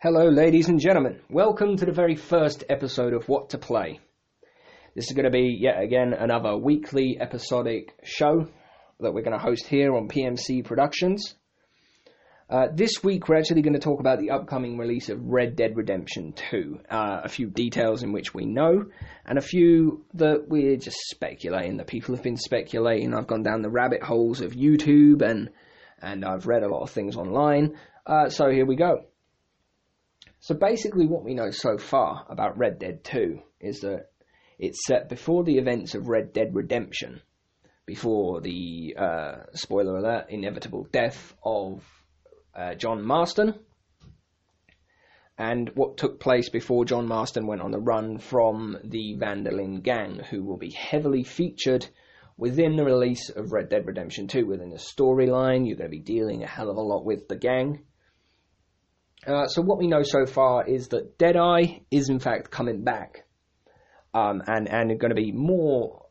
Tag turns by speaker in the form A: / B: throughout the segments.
A: Hello, ladies and gentlemen. Welcome to the very first episode of What to Play. This is going to be yet again another weekly episodic show that we're going to host here on PMC Productions. Uh, this week, we're actually going to talk about the upcoming release of Red Dead Redemption 2. Uh, a few details in which we know, and a few that we're just speculating, that people have been speculating. I've gone down the rabbit holes of YouTube and, and I've read a lot of things online. Uh, so here we go. So basically, what we know so far about Red Dead 2 is that it's set before the events of Red Dead Redemption, before the uh, spoiler alert inevitable death of uh, John Marston, and what took place before John Marston went on the run from the Van der Linde gang, who will be heavily featured within the release of Red Dead Redemption 2. Within the storyline, you're going to be dealing a hell of a lot with the gang. Uh, so what we know so far is that Deadeye is in fact coming back, um, and and going to be more.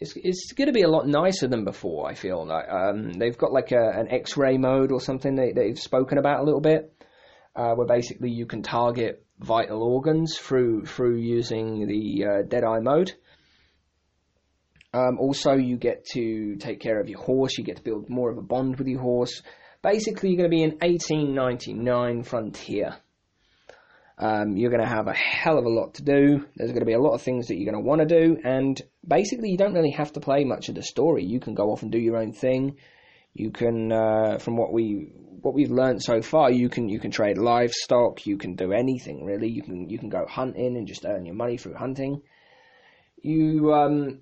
A: It's, it's going to be a lot nicer than before. I feel like um, they've got like a, an X-ray mode or something they, they've spoken about a little bit, uh, where basically you can target vital organs through through using the uh, Deadeye mode. Um, also, you get to take care of your horse. You get to build more of a bond with your horse basically you're going to be in 1899 Frontier. Um, you're going to have a hell of a lot to do. There's going to be a lot of things that you're going to want to do, and basically you don't really have to play much of the story. You can go off and do your own thing. You can, uh, from what we what we've learned so far, you can you can trade livestock. You can do anything really. You can you can go hunting and just earn your money through hunting. You um,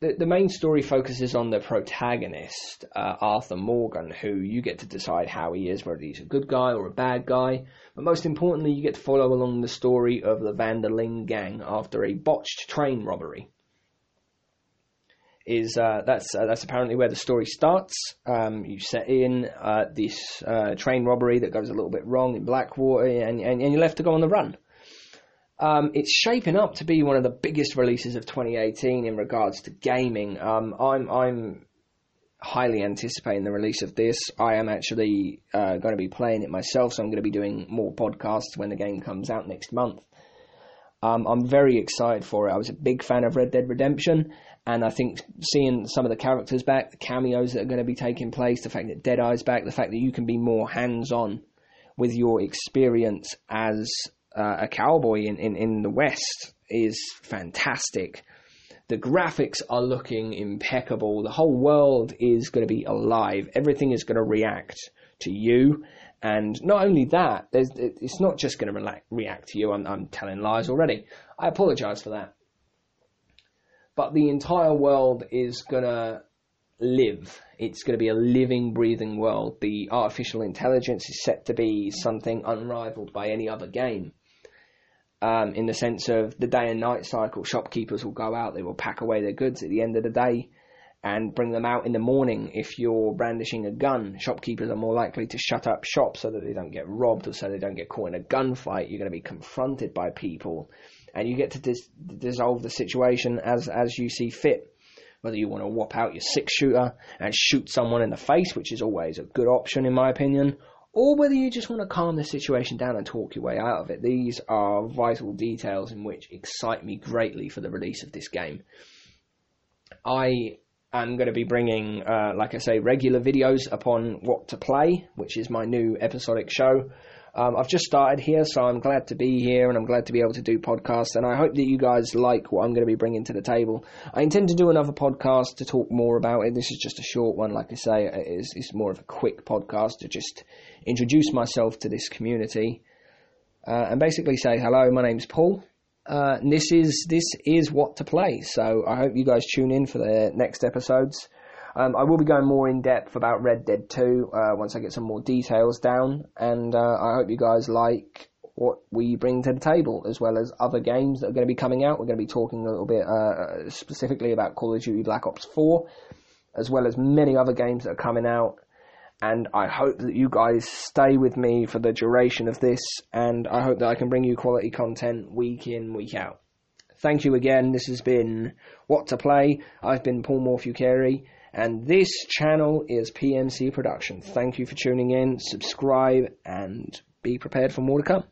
A: the, the main story focuses on the protagonist, uh, Arthur Morgan, who you get to decide how he is, whether he's a good guy or a bad guy. But most importantly, you get to follow along the story of the Van der Linde gang after a botched train robbery. Is uh, that's uh, that's apparently where the story starts. Um, you set in uh, this uh, train robbery that goes a little bit wrong in Blackwater, and, and, and you're left to go on the run. Um, it's shaping up to be one of the biggest releases of 2018 in regards to gaming. Um, I'm I'm highly anticipating the release of this. I am actually uh, going to be playing it myself, so I'm going to be doing more podcasts when the game comes out next month. Um, I'm very excited for it. I was a big fan of Red Dead Redemption, and I think seeing some of the characters back, the cameos that are going to be taking place, the fact that Deadeye's back, the fact that you can be more hands on with your experience as uh, a cowboy in, in, in the West is fantastic. The graphics are looking impeccable. The whole world is going to be alive. Everything is going to react to you. And not only that, it's not just going to react to you. I'm, I'm telling lies already. I apologize for that. But the entire world is going to live. It's going to be a living, breathing world. The artificial intelligence is set to be something unrivaled by any other game um, in the sense of the day and night cycle. Shopkeepers will go out, they will pack away their goods at the end of the day and bring them out in the morning. If you're brandishing a gun, shopkeepers are more likely to shut up shop so that they don't get robbed or so they don't get caught in a gunfight. You're going to be confronted by people and you get to dis- dissolve the situation as, as you see fit. Whether you want to whop out your six shooter and shoot someone in the face, which is always a good option in my opinion, or whether you just want to calm the situation down and talk your way out of it. These are vital details in which excite me greatly for the release of this game. I am going to be bringing, uh, like I say, regular videos upon what to play, which is my new episodic show. Um, I've just started here, so I'm glad to be here and I'm glad to be able to do podcasts. And I hope that you guys like what I'm going to be bringing to the table. I intend to do another podcast to talk more about it. This is just a short one, like I say, it's, it's more of a quick podcast to just introduce myself to this community uh, and basically say hello. My name's Paul. Uh, this is this is what to play. So I hope you guys tune in for the next episodes. Um, I will be going more in depth about Red Dead 2 uh, once I get some more details down, and uh, I hope you guys like what we bring to the table, as well as other games that are going to be coming out. We're going to be talking a little bit uh, specifically about Call of Duty Black Ops 4, as well as many other games that are coming out. And I hope that you guys stay with me for the duration of this, and I hope that I can bring you quality content week in, week out. Thank you again. This has been What to Play. I've been Paul Morphew And this channel is PMC Production. Thank you for tuning in. Subscribe and be prepared for more to come.